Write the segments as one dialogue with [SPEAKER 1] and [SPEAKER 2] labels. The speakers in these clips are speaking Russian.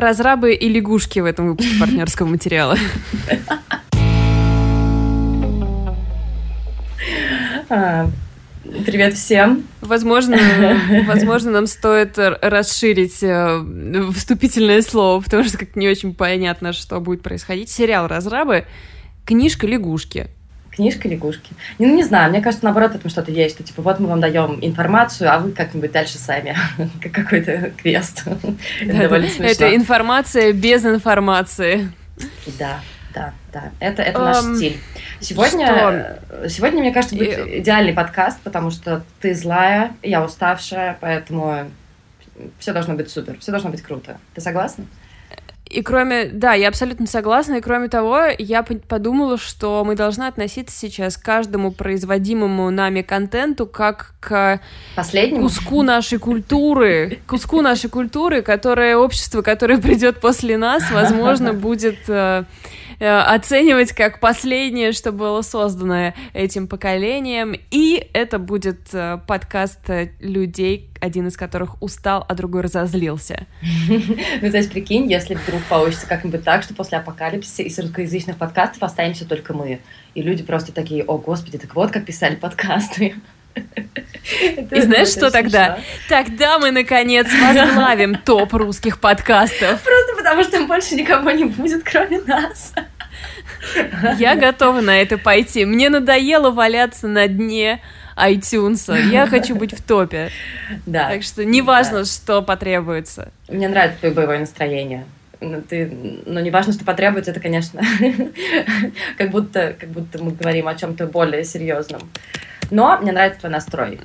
[SPEAKER 1] разрабы и лягушки в этом выпуске партнерского материала.
[SPEAKER 2] А, привет всем.
[SPEAKER 1] Возможно, возможно, нам стоит расширить э, вступительное слово, потому что как не очень понятно, что будет происходить. Сериал «Разрабы», книжка «Лягушки».
[SPEAKER 2] Книжка лягушки. Ну, не знаю, мне кажется, наоборот, в этом что-то есть, что типа вот мы вам даем информацию, а вы как-нибудь дальше сами, как какой-то квест.
[SPEAKER 1] это, это информация без информации.
[SPEAKER 2] Да, да, да. Это, это наш стиль. Сегодня, сегодня, мне кажется, будет идеальный подкаст, потому что ты злая, я уставшая, поэтому все должно быть супер, все должно быть круто. Ты согласна?
[SPEAKER 1] И кроме, да, я абсолютно согласна, и кроме того, я подумала, что мы должны относиться сейчас к каждому производимому нами контенту как к
[SPEAKER 2] Последнему?
[SPEAKER 1] куску нашей культуры, куску нашей культуры, которое общество, которое придет после нас, возможно, будет э, Э, оценивать как последнее, что было создано этим поколением. И это будет э, подкаст людей, один из которых устал, а другой разозлился.
[SPEAKER 2] Ну, то есть, прикинь, если вдруг получится как-нибудь так, что после апокалипсиса из русскоязычных подкастов останемся только мы. И люди просто такие, о, господи, так вот как писали подкасты.
[SPEAKER 1] И знаешь, что тогда? Тогда мы, наконец, возглавим топ русских подкастов.
[SPEAKER 2] Просто потому, что больше никого не будет, кроме нас.
[SPEAKER 1] Я готова на это пойти. Мне надоело валяться на дне iTunes. Я хочу быть в топе. Да. Так что неважно, да. что потребуется.
[SPEAKER 2] Мне нравится твое боевое настроение. Ну, ты, ну, не важно, что потребуется, это, конечно, как будто, как будто мы говорим о чем-то более серьезном. Но мне нравится твой настрой.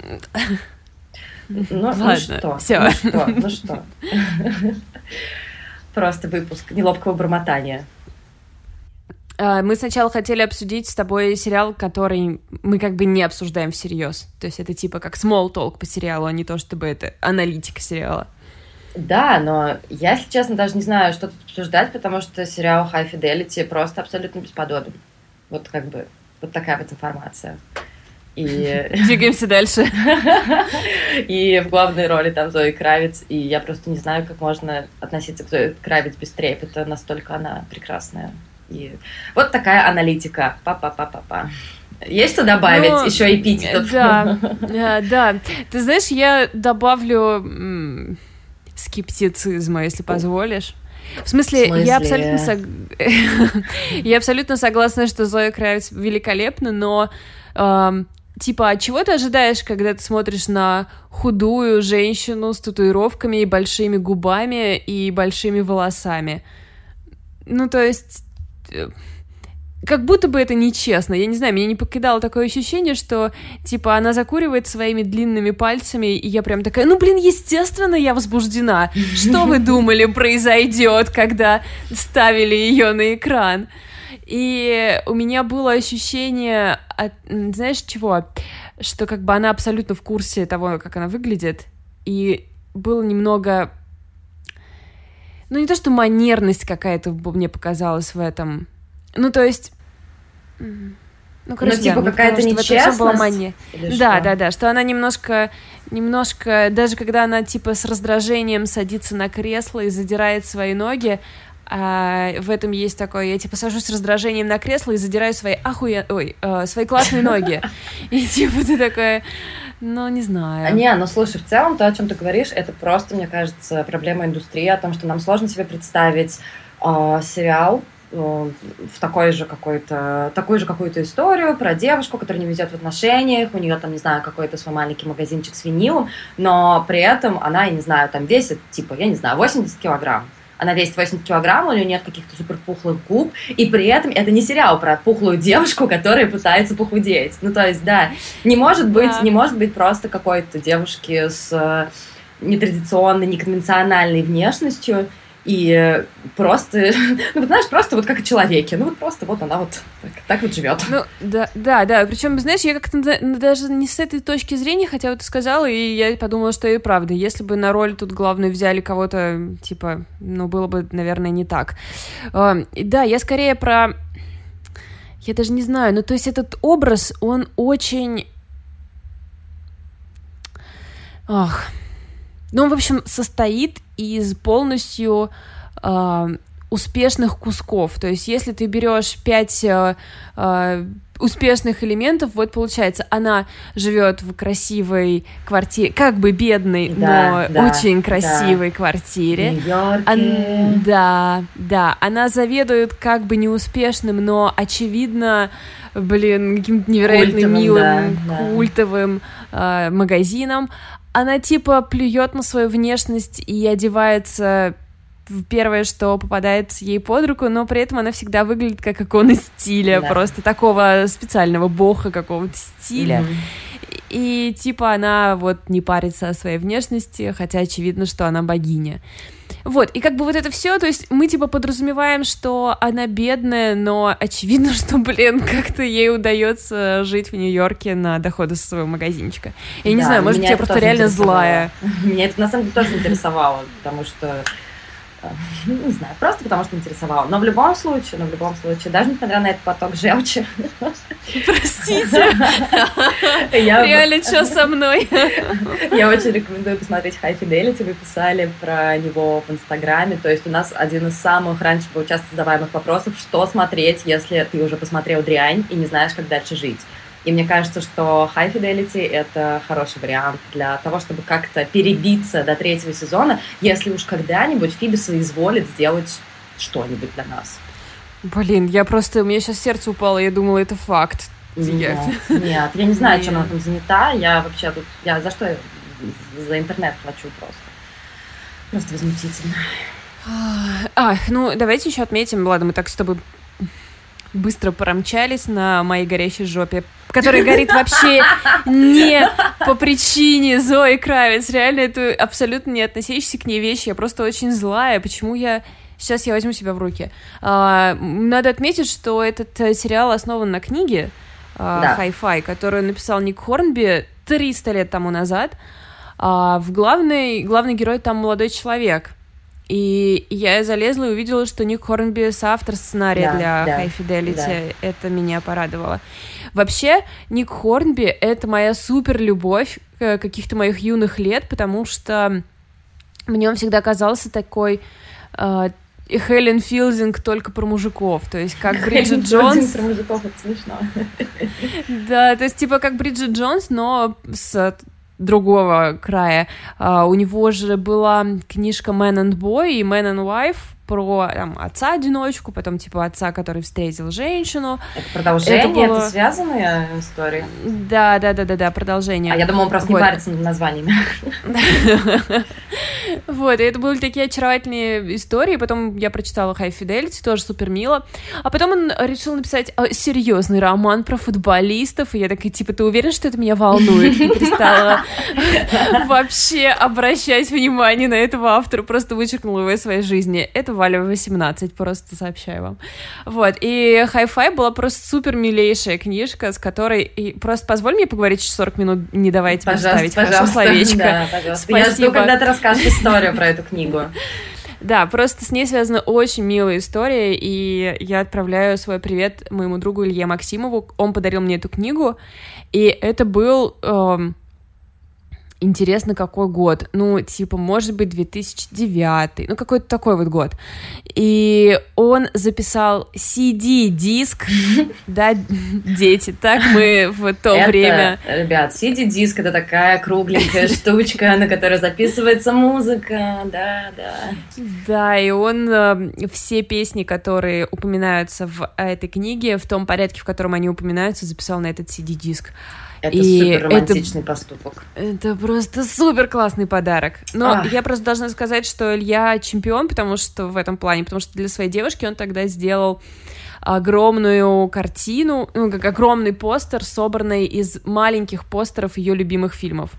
[SPEAKER 1] Ну, ну Ладно, ну что? Все.
[SPEAKER 2] Ну что? Ну что? Просто выпуск неловкого бормотания.
[SPEAKER 1] А, мы сначала хотели обсудить с тобой сериал, который мы как бы не обсуждаем всерьез. То есть это типа как small talk по сериалу, а не то, чтобы это аналитика сериала.
[SPEAKER 2] Да, но я, если честно, даже не знаю, что тут обсуждать, потому что сериал High Fidelity просто абсолютно бесподобен. Вот как бы вот такая вот информация.
[SPEAKER 1] И... Двигаемся дальше.
[SPEAKER 2] И в главной роли там Зои Кравец. И я просто не знаю, как можно относиться к Зои Кравец без трепета. Настолько она прекрасная. И вот такая аналитика. Па-па-па-па-па. Есть что добавить? Ну, Еще эпитетов.
[SPEAKER 1] Да, да. Ты знаешь, я добавлю скептицизма, если позволишь. В смысле, В смысле? я абсолютно сог... я абсолютно согласна, что Зоя Кравец великолепна, но эм, типа, от чего ты ожидаешь, когда ты смотришь на худую женщину с татуировками и большими губами и большими волосами? Ну, то есть э, как будто бы это нечестно. Я не знаю, меня не покидало такое ощущение, что, типа, она закуривает своими длинными пальцами, и я прям такая, ну, блин, естественно, я возбуждена. Что вы думали произойдет, когда ставили ее на экран? И у меня было ощущение, от, знаешь, чего? Что как бы она абсолютно в курсе того, как она выглядит, и было немного... Ну, не то, что манерность какая-то мне показалась в этом, ну, то есть...
[SPEAKER 2] Ну, короче, ну, типа да, какая-то нечестность? Была мания.
[SPEAKER 1] Да, да, да, что она немножко, немножко, даже когда она типа с раздражением садится на кресло и задирает свои ноги, а, в этом есть такое, я типа сажусь с раздражением на кресло и задираю свои ахуя... Ой, э, свои классные ноги. И типа ты такая, ну, не знаю.
[SPEAKER 2] А не, ну слушай, в целом то, о чем ты говоришь, это просто, мне кажется, проблема индустрии, о том, что нам сложно себе представить э, сериал, в такой же какой-то, такую же какую-то историю про девушку, которая не везет в отношениях, у нее там, не знаю, какой-то свой маленький магазинчик с винилом, но при этом она, я не знаю, там весит, типа, я не знаю, 80 килограмм. Она весит 80 килограмм, у нее нет каких-то супер пухлых губ, и при этом это не сериал про пухлую девушку, которая пытается похудеть. Ну, то есть, да, не может быть, да. не может быть просто какой-то девушки с э, нетрадиционной, неконвенциональной внешностью, и просто, ну, знаешь, просто вот как о человеке. Ну, вот просто вот она вот так, так вот живет.
[SPEAKER 1] Ну, да, да, да. Причем, знаешь, я как-то даже не с этой точки зрения, хотя вот ты сказала, и я подумала, что и правда. Если бы на роль тут главную взяли кого-то, типа, ну, было бы, наверное, не так. Да, я скорее про... Я даже не знаю, ну, то есть этот образ, он очень... Ах, ну, в общем, состоит из полностью э, успешных кусков. То есть, если ты берешь пять э, э, успешных элементов, вот получается, она живет в красивой квартире, как бы бедной, да, но да, очень красивой да. квартире.
[SPEAKER 2] Ан-
[SPEAKER 1] да, да, она заведует как бы неуспешным, но очевидно, блин, каким-то невероятно культовым, милым, да, культовым э, магазином. Она типа плюет на свою внешность и одевается первое, что попадает ей под руку, но при этом она всегда выглядит как икона стиля, да. просто такого специального бога какого-то стиля. Mm-hmm. И типа она вот не парится о своей внешности, хотя очевидно, что она богиня. Вот, и как бы вот это все, то есть мы типа подразумеваем, что она бедная, но очевидно, что, блин, как-то ей удается жить в Нью-Йорке на доходы со своего магазинчика. Я да, не знаю, может быть, я просто реально злая.
[SPEAKER 2] Меня это на самом деле тоже интересовало, потому что не знаю, просто потому что интересовало. Но в любом случае, но в любом случае, даже несмотря на этот поток желчи.
[SPEAKER 1] Простите. Реально, что со мной?
[SPEAKER 2] Я очень рекомендую посмотреть High Fidelity. Вы писали про него в Инстаграме. То есть у нас один из самых раньше был часто задаваемых вопросов, что смотреть, если ты уже посмотрел дрянь и не знаешь, как дальше жить. И мне кажется, что High Fidelity — это хороший вариант для того, чтобы как-то перебиться до третьего сезона, если уж когда-нибудь Фиби соизволит сделать что-нибудь для нас.
[SPEAKER 1] Блин, я просто... У меня сейчас сердце упало, я думала, это факт.
[SPEAKER 2] Нет, нет, я не знаю, чем она там занята. Я вообще тут... Я за что я за интернет плачу просто? Просто возмутительно.
[SPEAKER 1] А, ну, давайте еще отметим, ладно, мы так с тобой быстро промчались на моей горящей жопе, которая горит вообще не по причине Зои Кравец. Реально, это абсолютно не относящийся к ней вещи. Я просто очень злая. Почему я... Сейчас я возьму себя в руки. А, надо отметить, что этот э, сериал основан на книге а, Hi-Fi, которую написал Ник Хорнби 300 лет тому назад. А, в главный, главный герой там молодой человек — и я залезла и увидела, что Ник Хорнби соавтор сценария да, для да, High Fidelity. Да. Это меня порадовало. Вообще, Ник Хорнби — это моя супер любовь э, каких-то моих юных лет, потому что мне он всегда казался такой э, Хелен Филдинг только про мужиков, то есть как Бриджит Джонс.
[SPEAKER 2] про мужиков, это смешно.
[SPEAKER 1] Да, то есть типа как Бриджит Джонс, но с другого края. Uh, у него же была книжка Man and Boy и Man and Wife, про там, отца-одиночку, потом типа отца, который встретил женщину.
[SPEAKER 2] Это продолжение, это, было... это связанная история?
[SPEAKER 1] Да, да, да, да, да, продолжение.
[SPEAKER 2] А я думала, он просто вот. не парится над названиями.
[SPEAKER 1] Вот, и это были такие очаровательные истории, потом я прочитала High Fidelity, тоже супер мило, а потом он решил написать а, серьезный роман про футболистов, и я такая, типа, ты уверен, что это меня волнует? И перестала вообще обращать внимание на этого автора, просто вычеркнула его из своей жизни. Это Валя 18, просто сообщаю вам. Вот, и Hi-Fi была просто супер милейшая книжка, с которой... И просто позволь мне поговорить 40 минут, не давайте
[SPEAKER 2] пожалуйста,
[SPEAKER 1] мне ставить хорошо словечко.
[SPEAKER 2] Да, пожалуйста. Спасибо. Я жду, когда ты расскажешь историю про эту книгу.
[SPEAKER 1] Да, просто с ней связана очень милая история, и я отправляю свой привет моему другу Илье Максимову. Он подарил мне эту книгу, и это был... Эм, интересно, какой год. Ну, типа, может быть, 2009, ну, какой-то такой вот год. И он записал CD-диск, да, дети, так мы в то
[SPEAKER 2] это,
[SPEAKER 1] время...
[SPEAKER 2] Ребят, CD-диск — это такая кругленькая штучка, на которой записывается музыка, да, да.
[SPEAKER 1] Да, и он э, все песни, которые упоминаются в этой книге, в том порядке, в котором они упоминаются, записал на этот CD-диск.
[SPEAKER 2] Это и супер романтичный это, поступок.
[SPEAKER 1] Это просто супер классный подарок. Но Ах. я просто должна сказать, что Илья чемпион, потому что в этом плане, потому что для своей девушки он тогда сделал огромную картину, ну, как огромный постер, собранный из маленьких постеров ее любимых фильмов.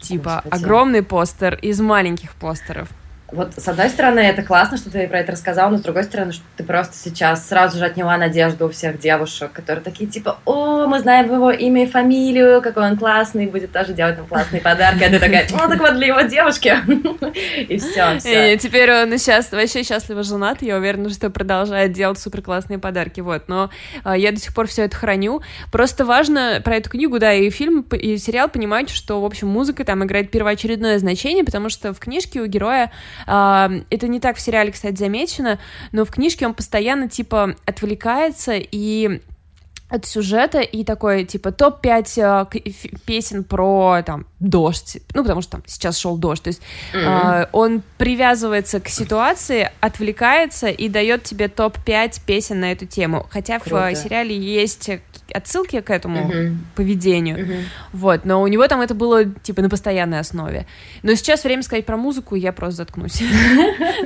[SPEAKER 1] Типа Господи. огромный постер из маленьких постеров.
[SPEAKER 2] Вот, с одной стороны, это классно, что ты про это рассказал, но с другой стороны, что ты просто сейчас сразу же отняла надежду у всех девушек, которые такие, типа, о, мы знаем его имя и фамилию, какой он классный, будет тоже делать нам классные подарки, а ты такая, ну, так вот для его девушки. И все, все.
[SPEAKER 1] И теперь он сейчас вообще счастливо женат, я уверена, что продолжает делать супер классные подарки, вот, но а, я до сих пор все это храню. Просто важно про эту книгу, да, и фильм, и сериал понимать, что, в общем, музыка там играет первоочередное значение, потому что в книжке у героя это не так в сериале, кстати, замечено, но в книжке он постоянно, типа, отвлекается и от сюжета и такой, типа, топ-5 э, песен про, там, дождь, ну, потому что там сейчас шел дождь, то есть mm-hmm. э, он привязывается к ситуации, отвлекается и дает тебе топ-5 песен на эту тему, хотя Круто. в сериале есть отсылки к этому uh-huh. поведению, uh-huh. вот, но у него там это было, типа, на постоянной основе. Но сейчас время сказать про музыку, и я просто заткнусь.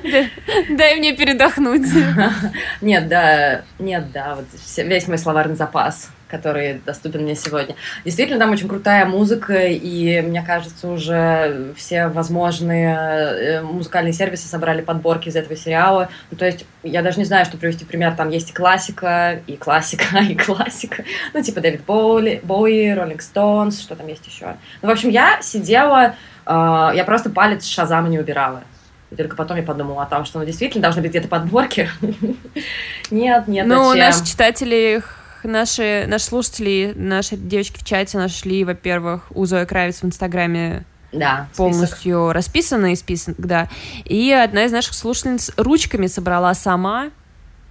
[SPEAKER 1] Дай мне передохнуть.
[SPEAKER 2] Нет, да, нет, да, вот весь мой словарный запас который доступен мне сегодня. Действительно, там очень крутая музыка, и мне кажется, уже все возможные э, музыкальные сервисы собрали подборки из этого сериала. Ну, то есть, я даже не знаю, что привести пример. Там есть и классика, и классика, и классика. Ну, типа Дэвид Боуи, Боуи Роллинг Стоунс, что там есть еще. Ну, в общем, я сидела, э, я просто палец Шазама не убирала. И только потом я подумала о том, что ну, действительно должны быть где-то подборки. Нет, нет,
[SPEAKER 1] Ну, наши читатели наши, наши слушатели, наши девочки в чате нашли, во-первых, у Зои Кравец в Инстаграме
[SPEAKER 2] да,
[SPEAKER 1] полностью список. расписанный список, да. И одна из наших слушательниц ручками собрала сама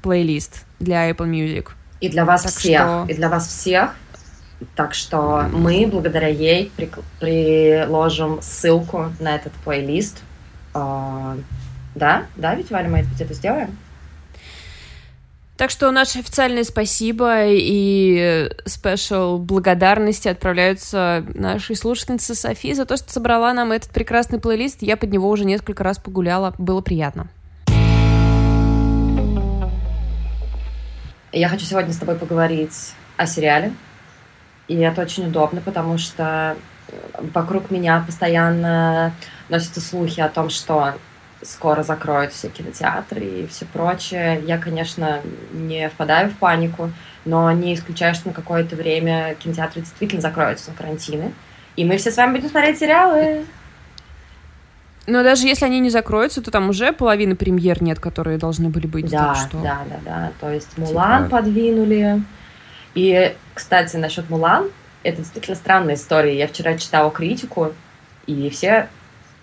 [SPEAKER 1] плейлист для Apple Music.
[SPEAKER 2] И для вас так всех, что... и для вас всех. Так что мы благодаря ей при... приложим ссылку на этот плейлист. Uh, да, да, ведь Валя, мы это сделаем?
[SPEAKER 1] Так что наше официальное спасибо и спешл благодарности отправляются нашей слушательнице Софии за то, что собрала нам этот прекрасный плейлист. Я под него уже несколько раз погуляла. Было приятно.
[SPEAKER 2] Я хочу сегодня с тобой поговорить о сериале. И это очень удобно, потому что вокруг меня постоянно носятся слухи о том, что скоро закроют все кинотеатры и все прочее. Я, конечно, не впадаю в панику, но не исключаю, что на какое-то время кинотеатры действительно закроются на карантины. И мы все с вами будем смотреть сериалы.
[SPEAKER 1] Но даже если они не закроются, то там уже половины премьер нет, которые должны были быть.
[SPEAKER 2] Да, что... да, да, да. То есть Мулан типа... подвинули. И, кстати, насчет Мулан, это действительно странная история. Я вчера читала критику, и все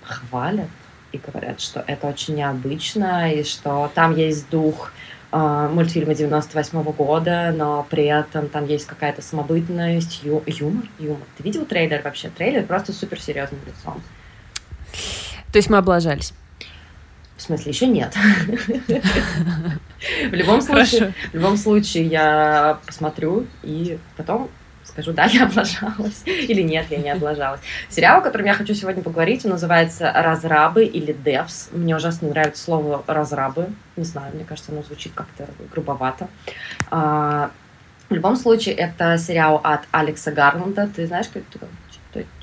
[SPEAKER 2] хвалят и говорят, что это очень необычно, и что там есть дух э, мультфильма 98 -го года, но при этом там есть какая-то самобытность, ю юмор, юмор. Ты видел трейлер вообще? Трейлер просто супер серьезным лицом.
[SPEAKER 1] То есть мы облажались?
[SPEAKER 2] В смысле, еще нет. В любом случае, в любом случае я посмотрю и потом скажу, да, я облажалась, или нет, я не облажалась. Сериал, о котором я хочу сегодня поговорить, он называется «Разрабы» или «Девс». Мне ужасно нравится слово «разрабы». Не знаю, мне кажется, оно звучит как-то грубовато. А, в любом случае, это сериал от Алекса Гарланда. Ты знаешь, как это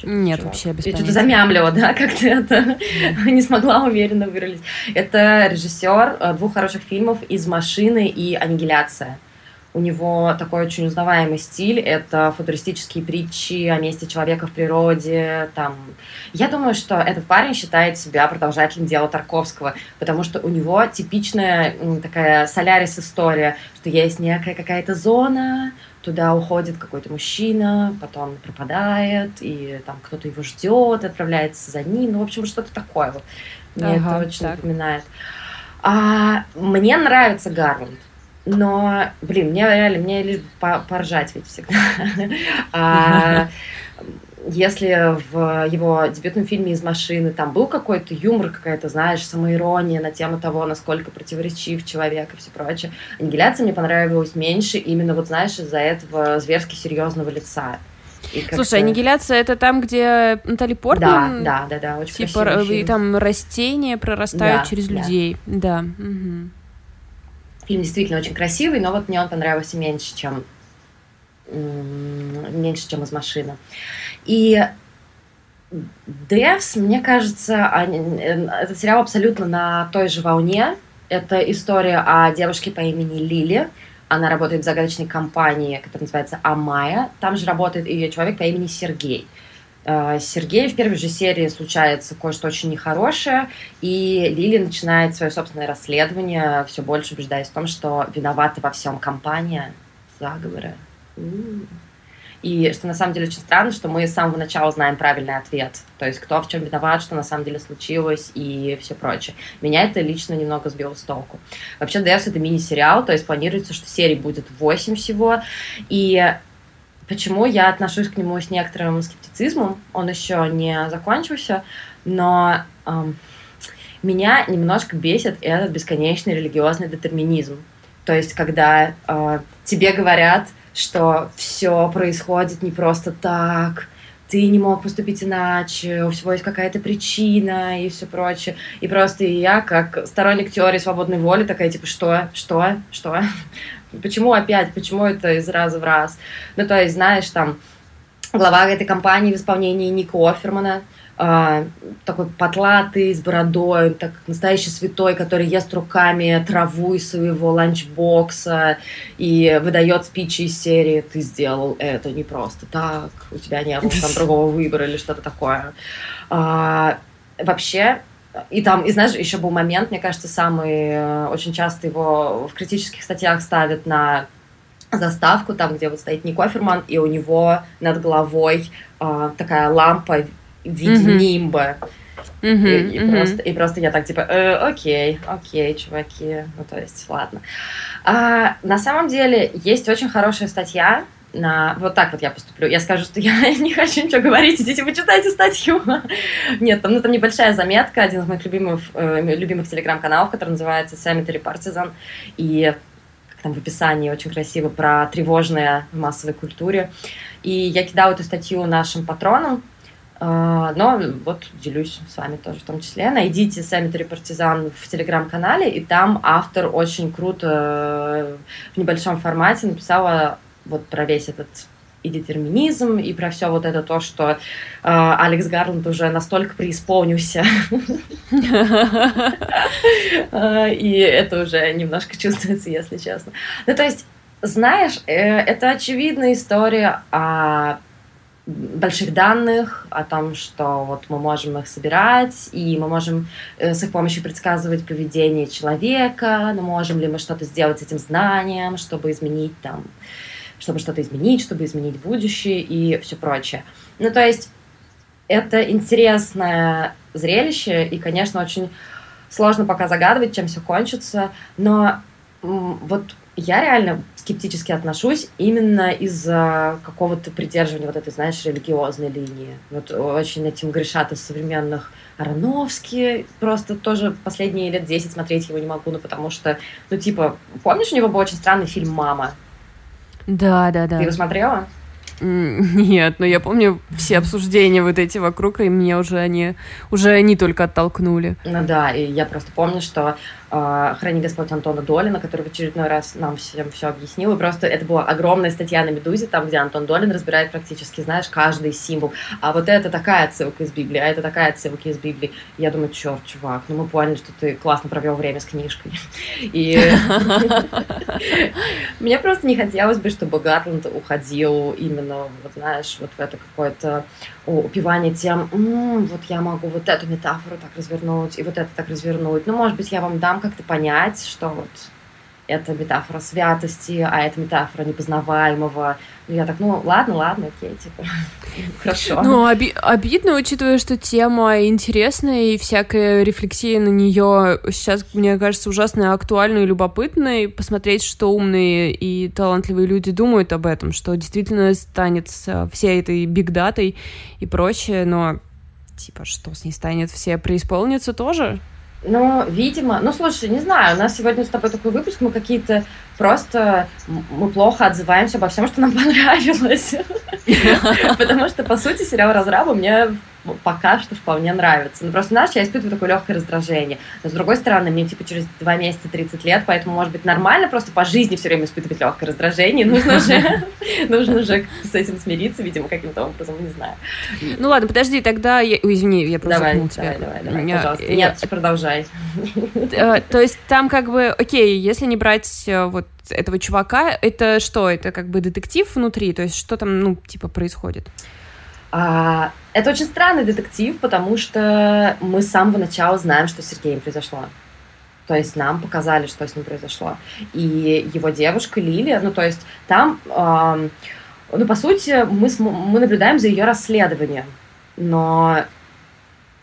[SPEAKER 1] Нет, чувак? вообще без
[SPEAKER 2] Я что-то замямлила, да, как-то это не смогла уверенно вырулить. Это режиссер э, двух хороших фильмов «Из машины» и «Аннигиляция». У него такой очень узнаваемый стиль. Это футуристические притчи о месте человека в природе. Там. Я думаю, что этот парень считает себя продолжателем дела Тарковского, потому что у него типичная такая солярис-история, что есть некая какая-то зона, туда уходит какой-то мужчина, потом пропадает, и там кто-то его ждет, отправляется за ним. Ну, в общем, что-то такое вот. Мне ага, это очень так. напоминает. А, мне нравится Гарланд. Но, блин, мне реально, мне лишь поржать ведь всегда. А, если в его дебютном фильме «Из машины» там был какой-то юмор, какая-то, знаешь, самоирония на тему того, насколько противоречив человек и все прочее, «Аннигиляция» мне понравилась меньше именно, вот знаешь, из-за этого зверски серьезного лица.
[SPEAKER 1] Слушай, аннигиляция это там, где Натали Портман.
[SPEAKER 2] Да, да, да, да, очень
[SPEAKER 1] типа, и там растения прорастают да, через да. людей. Да. Угу.
[SPEAKER 2] Фильм действительно очень красивый, но вот мне он понравился меньше, чем меньше, чем из машины. И Девс, мне кажется, они, этот сериал абсолютно на той же волне. Это история о девушке по имени Лили. Она работает в загадочной компании, которая называется Амая. Там же работает ее человек по имени Сергей. Э, Сергею в первой же серии случается кое-что очень нехорошее, и Лили начинает свое собственное расследование, все больше убеждаясь в том, что виновата во всем компания заговора. И что на самом деле очень странно, что мы с самого начала знаем правильный ответ. То есть кто в чем виноват, что на самом деле случилось и все прочее. Меня это лично немного сбило с толку. Вообще, Devs — это мини-сериал, то есть планируется, что серий будет 8 всего. И почему я отношусь к нему с некоторым скептицизмом, он еще не закончился, но эм, меня немножко бесит этот бесконечный религиозный детерминизм. То есть, когда э, тебе говорят, что все происходит не просто так, ты не мог поступить иначе, у всего есть какая-то причина и все прочее. И просто я, как сторонник теории свободной воли, такая, типа, что, что, что? Почему опять? Почему это из раза в раз? Ну, то есть, знаешь, там, глава этой компании в исполнении Ника Офермана, э, такой потлатый, с бородой, так настоящий святой, который ест руками траву из своего ланчбокса и выдает спичи из серии «Ты сделал это не просто так, у тебя не было там другого выбора» или что-то такое. А, вообще, и там, и знаешь, еще был момент, мне кажется, самый, э, очень часто его в критических статьях ставят на заставку, там, где вот стоит Ник Оферман, и у него над головой э, такая лампа в виде mm-hmm. нимба. Mm-hmm, и, и, mm-hmm. просто, и просто я так типа, э, окей, окей, чуваки, ну то есть, ладно. А, на самом деле есть очень хорошая статья на... Вот так вот я поступлю. Я скажу, что я не хочу ничего говорить, идите почитайте статью. Нет, там, ну, там небольшая заметка, один из моих любимых, э, любимых телеграм-каналов, который называется Cemetery Partisan. И там в описании очень красиво про тревожное в массовой культуре. И я кидала эту статью нашим патронам, а, но вот делюсь с вами тоже в том числе. Найдите Cemetery Партизан в телеграм-канале, и там автор очень круто э, в небольшом формате написала вот про весь этот и детерминизм, и про все вот это то, что э, Алекс Гарланд уже настолько преисполнился. Э, и это уже немножко чувствуется, если честно. Ну, то есть, знаешь, э, это очевидная история о больших данных, о том, что вот мы можем их собирать, и мы можем э, с их помощью предсказывать поведение человека, но можем ли мы что-то сделать с этим знанием, чтобы изменить там, чтобы что-то изменить, чтобы изменить будущее и все прочее. Ну, то есть это интересное зрелище, и, конечно, очень сложно пока загадывать, чем все кончится, но вот я реально скептически отношусь именно из-за какого-то придерживания вот этой, знаешь, религиозной линии. Вот очень этим грешат из современных Ароновский. Просто тоже последние лет 10 смотреть его не могу, ну потому что, ну типа, помнишь, у него был очень странный фильм «Мама»?
[SPEAKER 1] Да, да, да.
[SPEAKER 2] Ты его смотрела?
[SPEAKER 1] Нет, но я помню все обсуждения вот эти вокруг, и меня уже они, уже они только оттолкнули.
[SPEAKER 2] Ну да, и я просто помню, что «Храни Господь» Антона Долина, который в очередной раз нам всем все объяснил, и просто это была огромная статья на «Медузе», там, где Антон Долин разбирает практически, знаешь, каждый символ. А вот это такая отсылка из Библии, а это такая отсылка из Библии. Я думаю, черт, чувак, ну мы поняли, что ты классно провел время с книжкой. И мне просто не хотелось бы, чтобы Гарленд уходил именно, вот знаешь, вот в это какое-то упивание тем, м-м, вот я могу вот эту метафору так развернуть и вот это так развернуть. Ну, может быть, я вам дам как-то понять, что вот это метафора святости, а это метафора непознаваемого. Ну, я так, ну, ладно, ладно, окей, типа, хорошо.
[SPEAKER 1] Ну, оби- обидно, учитывая, что тема интересная, и всякая рефлексия на нее сейчас, мне кажется, ужасно актуальной и любопытной, посмотреть, что умные и талантливые люди думают об этом, что действительно станет с всей этой бигдатой и прочее, но, типа, что с ней станет, все преисполнятся тоже?
[SPEAKER 2] Ну, видимо, ну слушай, не знаю, у нас сегодня с тобой такой выпуск, мы какие-то просто, мы плохо отзываемся обо всем, что нам понравилось. Потому что, по сути, сериал «Разраба» мне пока что вполне нравится. Ну, просто, знаешь, я испытываю такое легкое раздражение. Но, с другой стороны, мне, типа, через два месяца 30 лет, поэтому, может быть, нормально просто по жизни все время испытывать легкое раздражение. Нужно же, нужно же с этим смириться, видимо, каким-то образом, не знаю.
[SPEAKER 1] Ну, ладно, подожди, тогда... Я... извини, я
[SPEAKER 2] просто давай, тебя. Давай, давай, давай, пожалуйста. Я... Нет, продолжай.
[SPEAKER 1] Э, то есть там как бы, окей, если не брать э, вот этого чувака, это что? Это как бы детектив внутри? То есть что там, ну, типа, происходит?
[SPEAKER 2] Это очень странный детектив, потому что мы с самого начала знаем, что с Сергеем произошло. То есть нам показали, что с ним произошло. И его девушка Лилия, ну то есть там... Э, ну, по сути, мы, мы наблюдаем за ее расследованием, но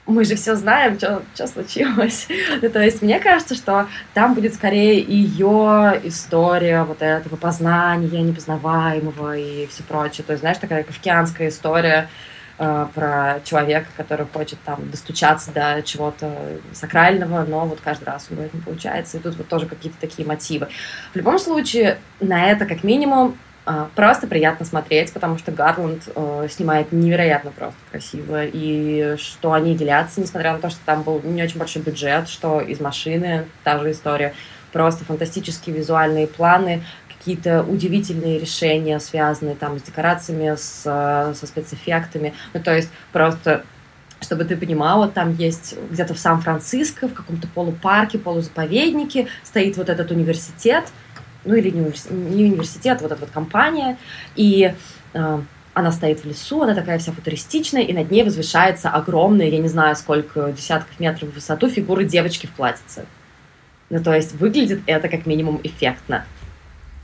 [SPEAKER 2] мы же все знаем, что случилось. ну, то есть мне кажется, что там будет скорее ее история вот этого познания непознаваемого и все прочее. То есть, знаешь, такая кавкианская история про человека, который хочет там достучаться до чего-то сакрального, но вот каждый раз у него это не получается. И тут вот тоже какие-то такие мотивы. В любом случае, на это как минимум а, просто приятно смотреть, потому что Гарланд э, снимает невероятно просто красиво, и что они делятся, несмотря на то, что там был не очень большой бюджет, что из машины та же история, просто фантастические визуальные планы, какие-то удивительные решения, связанные там с декорациями, с, со спецэффектами, ну то есть просто чтобы ты понимала, там есть где-то в Сан-Франциско, в каком-то полупарке, полузаповеднике стоит вот этот университет, ну или не, университет, не университет, вот эта вот компания, и э, она стоит в лесу, она такая вся футуристичная, и над ней возвышается огромная, я не знаю, сколько десятков метров в высоту фигуры девочки в платьице. Ну, то есть выглядит это как минимум эффектно.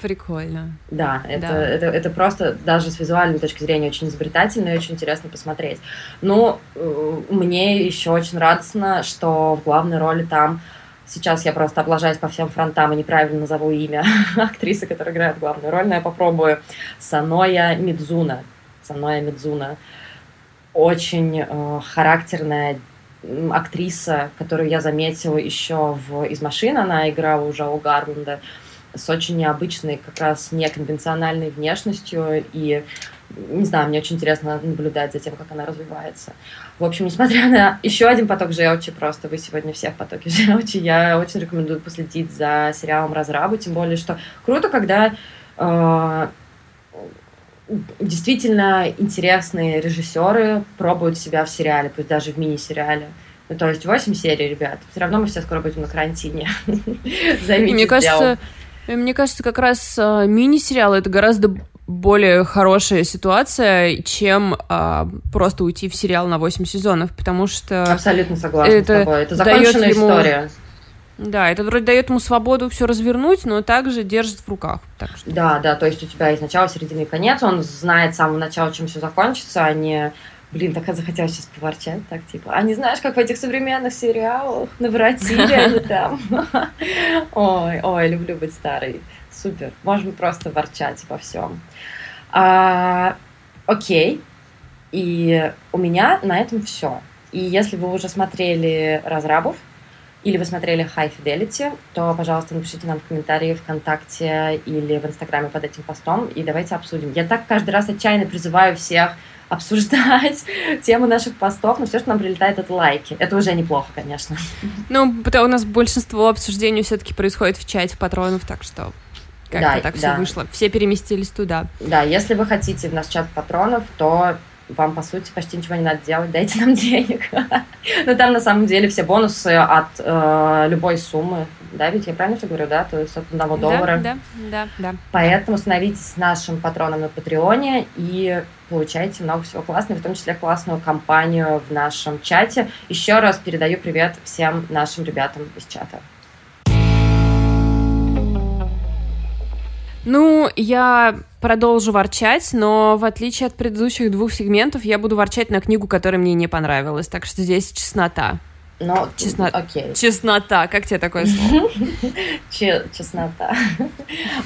[SPEAKER 1] Прикольно.
[SPEAKER 2] Да, это, да. Это, это просто даже с визуальной точки зрения очень изобретательно и очень интересно посмотреть. Ну, э, мне еще очень радостно, что в главной роли там Сейчас я просто облажаюсь по всем фронтам и неправильно назову имя актрисы, которая играет главную роль, но я попробую. Саноя Мидзуна. Саноя Мидзуна. Очень э, характерная актриса, которую я заметила еще в «Из машин», она играла уже у Гарланда, с очень необычной, как раз неконвенциональной внешностью, и не знаю, мне очень интересно наблюдать за тем, как она развивается. В общем, несмотря на еще один поток желчи, просто вы сегодня все в потоке желчи, я очень рекомендую последить за сериалом «Разрабы», тем более, что круто, когда э, действительно интересные режиссеры пробуют себя в сериале, пусть даже в мини-сериале. Ну, то есть 8 серий, ребят. Все равно мы все скоро будем на карантине.
[SPEAKER 1] Займитесь Мне кажется, мне кажется, как раз э, мини-сериал это гораздо более хорошая ситуация, чем а, просто уйти в сериал на 8 сезонов, потому что...
[SPEAKER 2] Абсолютно согласна это с тобой. Это законченная ему... история.
[SPEAKER 1] Да, это вроде дает ему свободу все развернуть, но также держит в руках. Так
[SPEAKER 2] что... Да, да, то есть у тебя есть начало, середина и конец, он знает с самого начала, чем все закончится, а не Блин, так захотелось сейчас поворчать, так типа, а не знаешь, как в этих современных сериалах наворотили они там? Ой, ой, люблю быть старой. Супер. Можем просто ворчать обо всем. А, окей. И у меня на этом все. И если вы уже смотрели разрабов, или вы смотрели High Fidelity, то, пожалуйста, напишите нам в комментарии ВКонтакте или в Инстаграме под этим постом, и давайте обсудим. Я так каждый раз отчаянно призываю всех обсуждать тему наших постов, но все, что нам прилетает, это лайки. Это уже неплохо, конечно.
[SPEAKER 1] Ну, потому у нас большинство обсуждений все-таки происходит в чате патронов, так что как-то да, так да. все вышло. Все переместились туда.
[SPEAKER 2] Да, если вы хотите в наш чат патронов, то вам, по сути, почти ничего не надо делать, дайте нам денег. Но там, на самом деле, все бонусы от э, любой суммы. Да, ведь я правильно все говорю, да? То есть от одного доллара.
[SPEAKER 1] Да, да, да.
[SPEAKER 2] Поэтому становитесь нашим патроном на Патреоне и получаете много всего классного, в том числе классную компанию в нашем чате. Еще раз передаю привет всем нашим ребятам из чата.
[SPEAKER 1] Ну, я продолжу ворчать, но в отличие от предыдущих двух сегментов, я буду ворчать на книгу, которая мне не понравилась. Так что здесь чеснота.
[SPEAKER 2] Ну, Чесно... окей.
[SPEAKER 1] Чеснота. Как тебе такое слово?
[SPEAKER 2] Чеснота.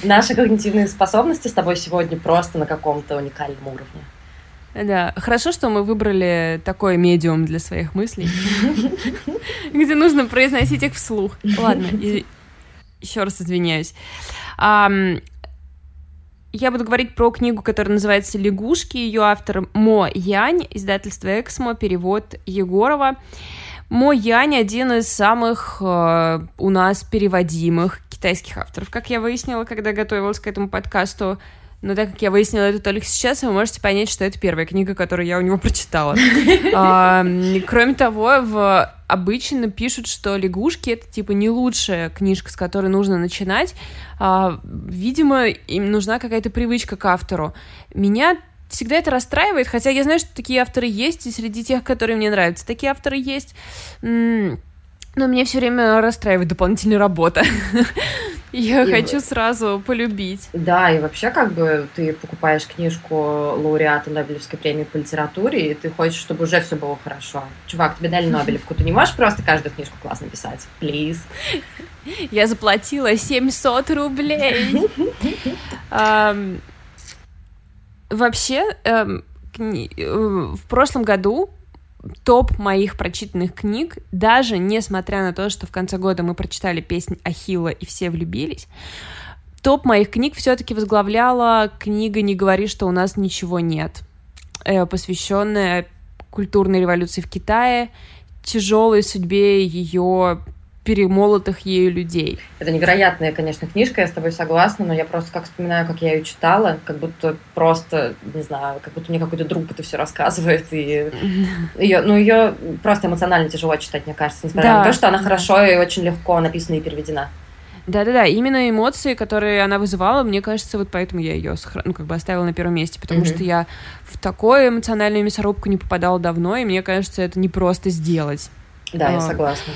[SPEAKER 2] Наши когнитивные способности с тобой сегодня просто на каком-то уникальном уровне.
[SPEAKER 1] Да, хорошо, что мы выбрали такой медиум для своих мыслей, где нужно произносить их вслух. Ладно, еще раз извиняюсь. Я буду говорить про книгу, которая называется «Лягушки». Ее автор Мо Янь, издательство «Эксмо», перевод Егорова. Мо Янь один из самых э, у нас переводимых китайских авторов. Как я выяснила, когда готовилась к этому подкасту, но так как я выяснила это только сейчас, вы можете понять, что это первая книга, которую я у него прочитала. Кроме того, в обычно пишут, что лягушки это типа не лучшая книжка, с которой нужно начинать. А, видимо, им нужна какая-то привычка к автору. Меня всегда это расстраивает, хотя я знаю, что такие авторы есть, и среди тех, которые мне нравятся, такие авторы есть. Но меня все время расстраивает дополнительная работа. Я и хочу сразу полюбить.
[SPEAKER 2] Да, и вообще как бы ты покупаешь книжку лауреата Нобелевской премии по литературе, и ты хочешь, чтобы уже все было хорошо. Чувак, тебе дали Нобелевку, ты не можешь просто каждую книжку классно писать? Please.
[SPEAKER 1] Я заплатила 700 рублей. Вообще, эм, э, в прошлом году топ моих прочитанных книг, даже несмотря на то, что в конце года мы прочитали песнь Ахилла и все влюбились, топ моих книг все-таки возглавляла книга «Не говори, что у нас ничего нет», э, посвященная культурной революции в Китае, тяжелой судьбе ее перемолотых ею людей.
[SPEAKER 2] Это невероятная, конечно, книжка, я с тобой согласна, но я просто как вспоминаю, как я ее читала, как будто просто, не знаю, как будто мне какой-то друг это все рассказывает, и ее, ну, ее просто эмоционально тяжело читать, мне кажется, несмотря да. на то, что она хорошо и очень легко написана и переведена.
[SPEAKER 1] Да-да-да, именно эмоции, которые она вызывала, мне кажется, вот поэтому я ее ну, как бы оставила на первом месте, потому mm-hmm. что я в такую эмоциональную мясорубку не попадала давно, и мне кажется, это не просто сделать.
[SPEAKER 2] Да, а, я согласна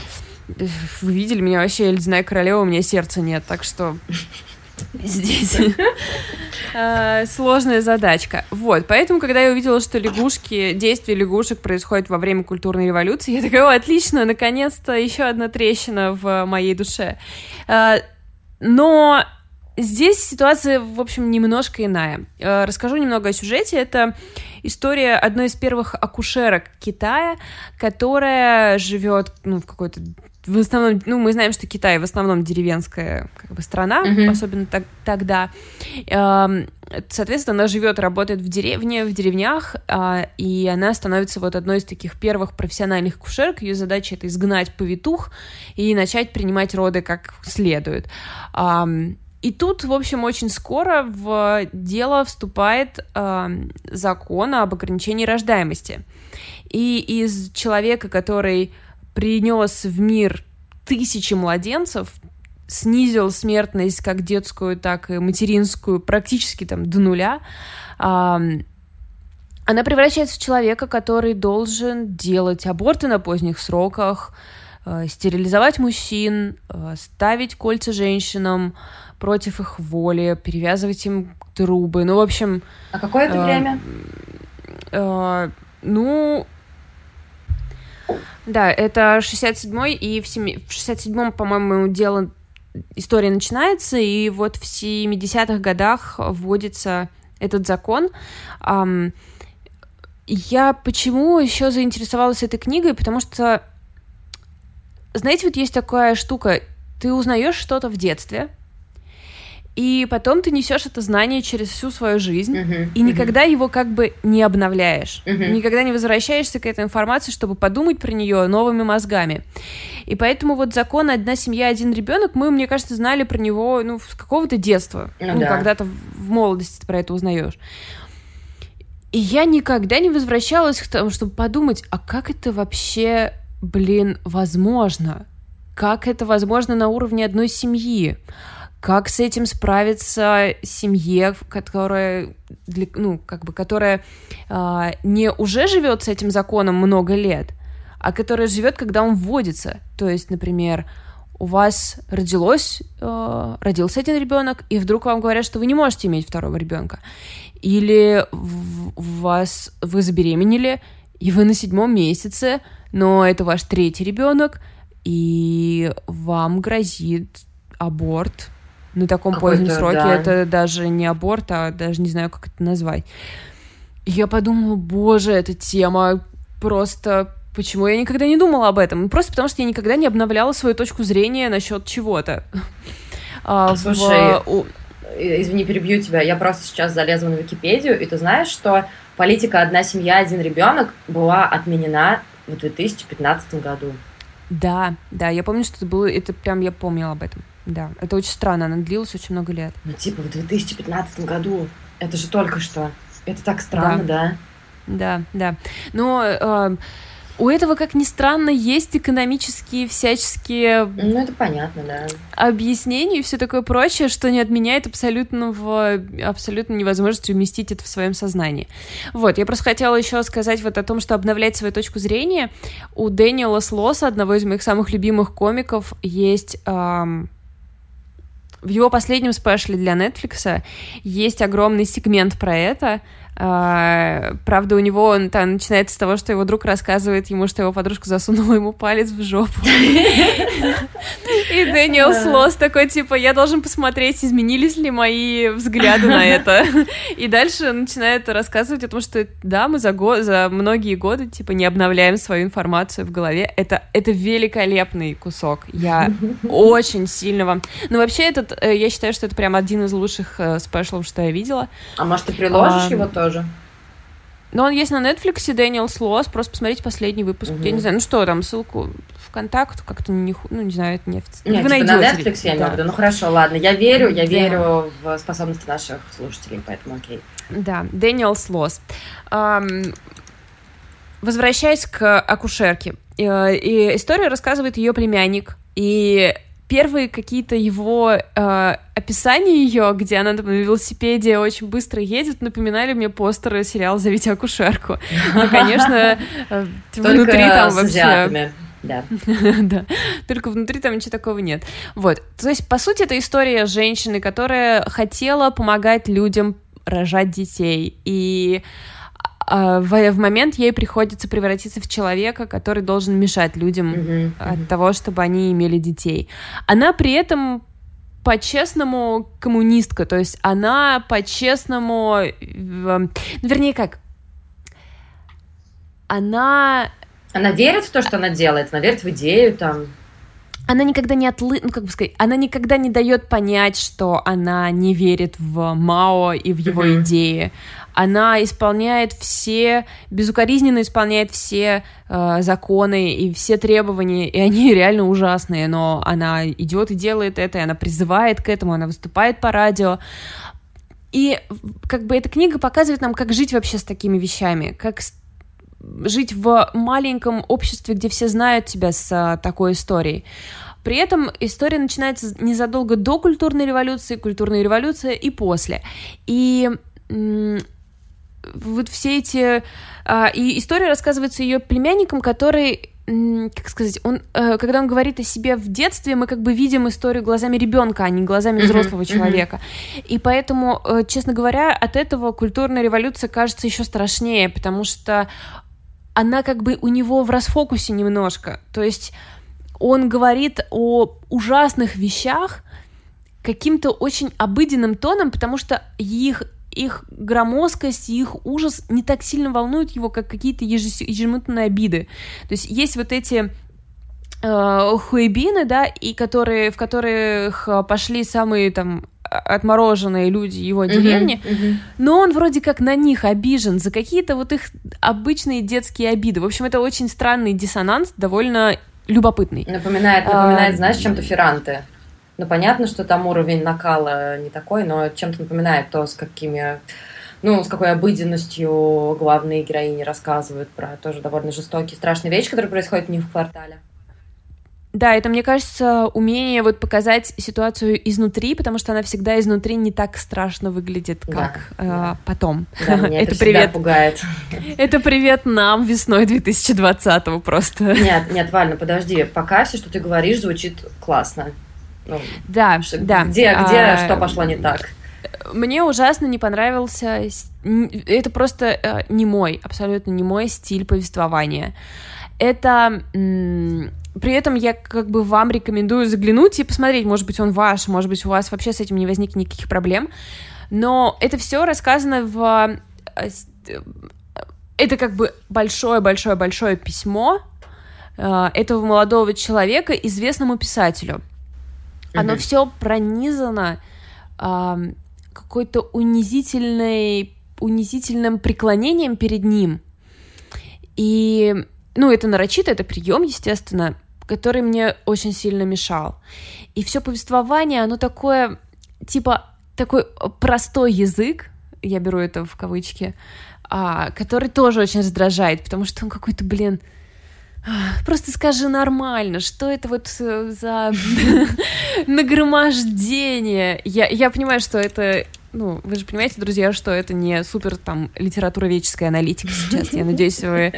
[SPEAKER 1] вы видели меня вообще, ледяная королева, у меня сердца нет, так что здесь а, сложная задачка. Вот, поэтому, когда я увидела, что лягушки, действие лягушек происходит во время культурной революции, я такая, о, отлично, наконец-то еще одна трещина в моей душе. А, но здесь ситуация, в общем, немножко иная. А, расскажу немного о сюжете. Это история одной из первых акушерок Китая, которая живет ну, в какой-то в основном, ну, мы знаем, что Китай в основном деревенская как бы страна, mm-hmm. особенно так, тогда. Соответственно, она живет, работает в деревне, в деревнях, а, и она становится вот одной из таких первых профессиональных кушерок. Ее задача это изгнать повитух и начать принимать роды как следует. И тут, в общем, очень скоро в дело вступает закон об ограничении рождаемости. И из человека, который принес в мир тысячи младенцев, снизил смертность как детскую, так и материнскую практически там до нуля, она превращается в человека, который должен делать аборты на поздних сроках, э, стерилизовать мужчин, э, ставить кольца женщинам против их воли, перевязывать им трубы. Ну, в общем...
[SPEAKER 2] А какое это э, время?
[SPEAKER 1] Ну, да, это 67-й, и в, 7... в 67-м, по-моему, дело история начинается, и вот в 70-х годах вводится этот закон. Я почему еще заинтересовалась этой книгой? Потому что, знаете, вот есть такая штука, ты узнаешь что-то в детстве, и потом ты несешь это знание через всю свою жизнь, uh-huh, и никогда uh-huh. его как бы не обновляешь, uh-huh. никогда не возвращаешься к этой информации, чтобы подумать про нее новыми мозгами. И поэтому вот закон «одна семья, один ребенок» мы, мне кажется, знали про него ну, с какого-то детства, ну, ну да. когда-то в молодости ты про это узнаешь. И я никогда не возвращалась к тому, чтобы подумать, а как это вообще, блин, возможно? Как это возможно на уровне одной семьи? Как с этим справиться семье, которая, ну, как бы, которая э, не уже живет с этим законом много лет, а которая живет, когда он вводится. То есть, например, у вас родилось, э, родился один ребенок, и вдруг вам говорят, что вы не можете иметь второго ребенка. Или в, вас вы забеременели, и вы на седьмом месяце, но это ваш третий ребенок, и вам грозит аборт на таком позднем сроке. Да. Это даже не аборт, а даже не знаю, как это назвать. И я подумала, боже, эта тема просто... Почему я никогда не думала об этом? Просто потому, что я никогда не обновляла свою точку зрения насчет чего-то.
[SPEAKER 2] А, Слушай, в... извини, перебью тебя. Я просто сейчас залезла на Википедию, и ты знаешь, что политика «одна семья, один ребенок» была отменена в 2015 году.
[SPEAKER 1] Да, да, я помню, что это было, это прям я помнила об этом. Да, это очень странно, она длилась очень много лет.
[SPEAKER 2] Ну, типа, в 2015 году. Это же только что. Это так странно, да?
[SPEAKER 1] Да, да. да. Но э, у этого, как ни странно, есть экономические всяческие...
[SPEAKER 2] Ну, это понятно, да.
[SPEAKER 1] Объяснения и все такое прочее, что не отменяет абсолютно, в, абсолютно невозможность уместить это в своем сознании. Вот, я просто хотела еще сказать вот о том, что обновлять свою точку зрения. У Дэниела Слоса, одного из моих самых любимых комиков, есть... Эм, в его последнем спешле для Netflix есть огромный сегмент про это, а, правда, у него он там начинается с того, что его друг рассказывает ему, что его подружка засунула ему палец в жопу. И Дэниел Слос такой, типа, я должен посмотреть, изменились ли мои взгляды на это. И дальше начинает рассказывать о том, что да, мы за, год, за многие годы, типа, не обновляем свою информацию в голове. Это, это великолепный кусок. Я очень сильно вам... Ну, вообще, этот, э, я считаю, что это прям один из лучших э, спешлов, что я видела.
[SPEAKER 2] А может, ты приложишь его тоже? Тоже.
[SPEAKER 1] Но он есть на Netflix, Дэниел Слос, просто посмотрите последний выпуск. Угу. Я не знаю, ну что там, ссылку в контакт, как-то не, ну не знаю, это нефть.
[SPEAKER 2] Нет, Вы типа на Netflix я в виду. Ну хорошо, ладно, я верю, я да. верю в способности наших слушателей, поэтому окей.
[SPEAKER 1] Да, Дэниел Слос. Эм, возвращаясь к акушерке. Э, и историю рассказывает ее племянник. И первые какие-то его э, описания ее, где она там, на велосипеде очень быстро едет, напоминали мне постеры сериала «Зовите акушерку». Ну, конечно, э, внутри там вообще...
[SPEAKER 2] Да.
[SPEAKER 1] да. Только внутри там ничего такого нет. Вот. То есть, по сути, это история женщины, которая хотела помогать людям рожать детей. И в, в момент ей приходится превратиться в человека, который должен мешать людям mm-hmm. от того, чтобы они имели детей. Она при этом по-честному коммунистка, то есть она по-честному, ну, вернее как, она...
[SPEAKER 2] Она верит в то, что она делает, она верит в идею там
[SPEAKER 1] она никогда не отлы... ну, как бы сказать, она никогда не дает понять, что она не верит в Мао и в его mm-hmm. идеи она исполняет все, безукоризненно исполняет все э, законы и все требования, и они реально ужасные, но она идет и делает это, и она призывает к этому, она выступает по радио. И как бы эта книга показывает нам, как жить вообще с такими вещами, как жить в маленьком обществе, где все знают тебя с а, такой историей. При этом история начинается незадолго до культурной революции, культурная революция и после. И вот все эти... А, и история рассказывается ее племянником, который как сказать, он, э, когда он говорит о себе в детстве, мы как бы видим историю глазами ребенка, а не глазами взрослого uh-huh, человека. И поэтому, э, честно говоря, от этого культурная революция кажется еще страшнее, потому что она как бы у него в расфокусе немножко. То есть он говорит о ужасных вещах каким-то очень обыденным тоном, потому что их их громоздкость и их ужас не так сильно волнуют его, как какие-то ежеминутные обиды. То есть есть вот эти э, хуебины, да, и которые, в которых пошли самые там отмороженные люди его деревни, uh-huh, uh-huh. но он вроде как на них обижен за какие-то вот их обычные детские обиды. В общем, это очень странный диссонанс, довольно любопытный.
[SPEAKER 2] Напоминает, напоминает, а, знаешь, чем-то Ферранте. Ну, понятно, что там уровень накала не такой, но чем-то напоминает то, с какими ну, с какой обыденностью главные героини рассказывают про тоже довольно жестокие, страшные вещи, которые происходят у них в квартале.
[SPEAKER 1] Да, это, мне кажется, умение вот показать ситуацию изнутри, потому что она всегда изнутри не так страшно выглядит, как да, э, да. потом.
[SPEAKER 2] Да, меня это, это привет пугает.
[SPEAKER 1] Это привет нам весной 2020-го просто.
[SPEAKER 2] Нет, нет, Вальна, подожди, пока все, что ты говоришь, звучит классно.
[SPEAKER 1] Ну, да,
[SPEAKER 2] что,
[SPEAKER 1] да.
[SPEAKER 2] Где, где а, что пошло не так?
[SPEAKER 1] Мне ужасно не понравился... Это просто э, не мой, абсолютно не мой стиль повествования. Это... При этом я как бы вам рекомендую заглянуть и посмотреть, может быть, он ваш, может быть, у вас вообще с этим не возникнет никаких проблем. Но это все рассказано в... Э, э, это как бы большое-большое-большое письмо этого молодого человека известному писателю — оно все пронизано э, какой-то унизительной, унизительным преклонением перед ним. И, ну, это нарочито, это прием, естественно, который мне очень сильно мешал. И все повествование, оно такое, типа, такой простой язык, я беру это в кавычки, а, который тоже очень раздражает, потому что он какой-то, блин, Просто скажи нормально, что это вот э, за нагромождение? Я, я понимаю, что это ну, вы же понимаете, друзья, что это не супер там литературоведческая аналитика сейчас. Я надеюсь, вы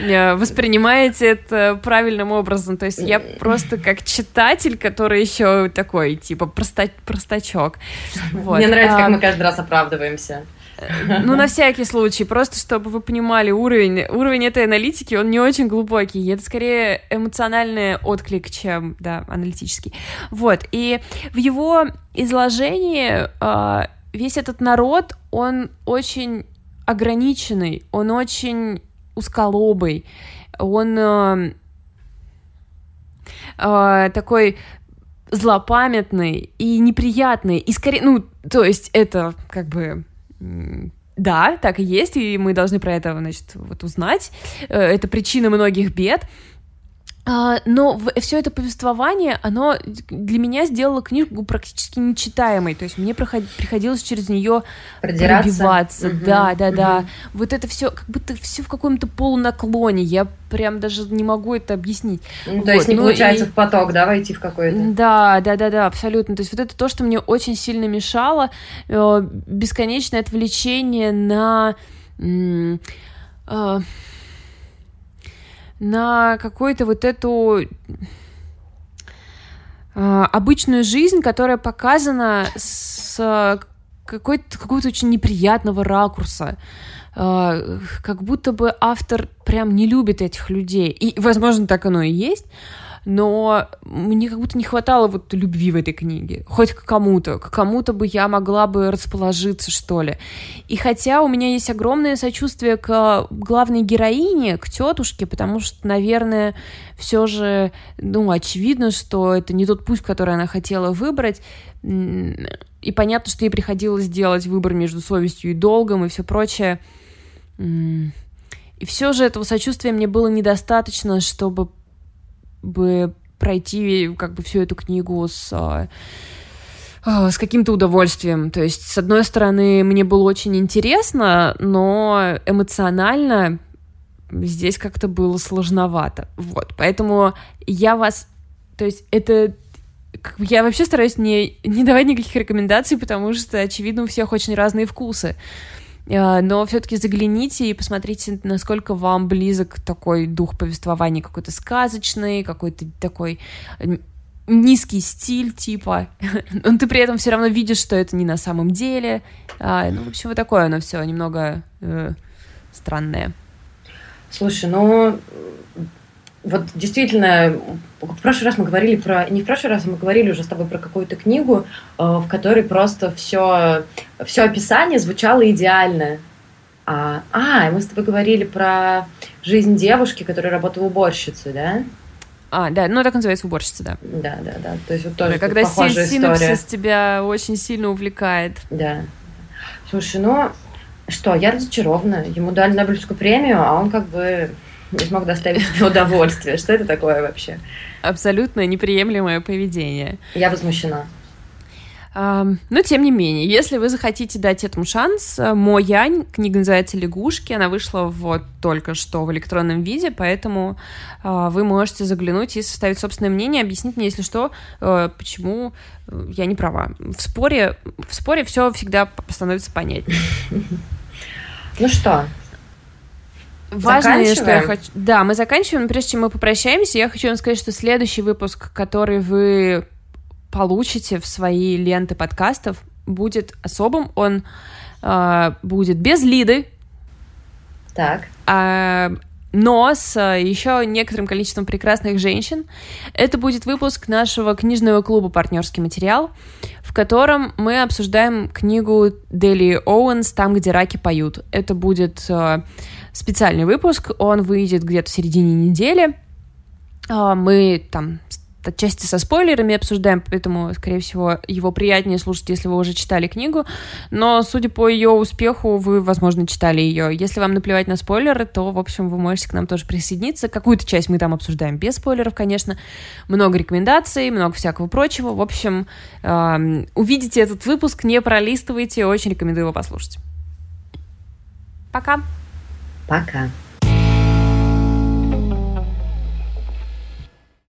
[SPEAKER 1] э, воспринимаете это правильным образом. То есть я просто как читатель, который еще такой, типа, проста простачок.
[SPEAKER 2] Вот. Мне нравится, как а, мы каждый раз оправдываемся.
[SPEAKER 1] Ну, на всякий случай, просто чтобы вы понимали уровень, уровень этой аналитики, он не очень глубокий, это скорее эмоциональный отклик, чем, да, аналитический. Вот, и в его изложении а, весь этот народ, он очень ограниченный, он очень узколобый, он э, э, такой злопамятный и неприятный, и скорее, ну, то есть это как бы да, так и есть, и мы должны про это, значит, вот узнать. Э, это причина многих бед. А, но все это повествование, оно для меня сделало книгу практически нечитаемой. То есть мне приходилось через нее пробиваться. Угу, да, да, угу. да. Вот это все, как будто все в каком-то полунаклоне. Я прям даже не могу это объяснить.
[SPEAKER 2] Ну, вот. То есть не ну, получается и... в поток, да, войти в какой-то.
[SPEAKER 1] Да, да, да, да, абсолютно. То есть вот это то, что мне очень сильно мешало, э, бесконечное отвлечение на э, на какую-то вот эту э, обычную жизнь, которая показана с какой-то, какого-то очень неприятного ракурса. Э, как будто бы автор прям не любит этих людей. И, возможно, так оно и есть но мне как будто не хватало вот любви в этой книге. Хоть к кому-то, к кому-то бы я могла бы расположиться, что ли. И хотя у меня есть огромное сочувствие к главной героине, к тетушке, потому что, наверное, все же, ну, очевидно, что это не тот путь, который она хотела выбрать. И понятно, что ей приходилось делать выбор между совестью и долгом и все прочее. И все же этого сочувствия мне было недостаточно, чтобы бы пройти как бы всю эту книгу с а, а, с каким-то удовольствием. То есть, с одной стороны, мне было очень интересно, но эмоционально здесь как-то было сложновато. Вот, поэтому я вас... То есть, это... Я вообще стараюсь не, не давать никаких рекомендаций, потому что, очевидно, у всех очень разные вкусы. Э, но все-таки загляните и посмотрите, насколько вам близок такой дух повествования, какой-то сказочный, какой-то такой низкий стиль, типа, но ты при этом все равно видишь, что это не на самом деле. А, ну, в общем, вот такое оно все немного э, странное.
[SPEAKER 2] Слушай, ну вот действительно, в прошлый раз мы говорили про, не в прошлый раз, а мы говорили уже с тобой про какую-то книгу, э, в которой просто все, все описание звучало идеально. А, а, мы с тобой говорили про жизнь девушки, которая работала уборщицей, да?
[SPEAKER 1] А, да, ну так называется уборщица, да.
[SPEAKER 2] Да, да, да. То есть вот тоже да,
[SPEAKER 1] когда похожая синопсис тебя очень сильно увлекает.
[SPEAKER 2] Да. Слушай, ну что, я разочарована. Ему дали Нобелевскую премию, а он как бы не смог доставить удовольствие. Что это такое вообще?
[SPEAKER 1] Абсолютно неприемлемое поведение.
[SPEAKER 2] Я возмущена.
[SPEAKER 1] Но, тем не менее, если вы захотите дать этому шанс, э, «Мо Янь», книга называется «Лягушки», она вышла вот только что в электронном виде, поэтому а, вы можете заглянуть и составить собственное мнение, объяснить мне, если что, э, почему э, я не права. В споре, в споре все всегда становится понятнее.
[SPEAKER 2] Ну что,
[SPEAKER 1] Важно, что я хочу... Да, мы заканчиваем. Прежде чем мы попрощаемся, я хочу вам сказать, что следующий выпуск, который вы получите в свои ленты подкастов, будет особым. Он э, будет без Лиды.
[SPEAKER 2] Так.
[SPEAKER 1] А, но с еще некоторым количеством прекрасных женщин. Это будет выпуск нашего книжного клуба «Партнерский материал», в котором мы обсуждаем книгу Дели Оуэнс «Там, где раки поют». Это будет э, специальный выпуск, он выйдет где-то в середине недели. А, мы там отчасти со спойлерами обсуждаем, поэтому, скорее всего, его приятнее слушать, если вы уже читали книгу. Но, судя по ее успеху, вы, возможно, читали ее. Если вам наплевать на спойлеры, то, в общем, вы можете к нам тоже присоединиться. Какую-то часть мы там обсуждаем без спойлеров, конечно. Много рекомендаций, много всякого прочего. В общем, э, увидите этот выпуск, не пролистывайте, очень рекомендую его послушать. Пока!
[SPEAKER 2] Пока.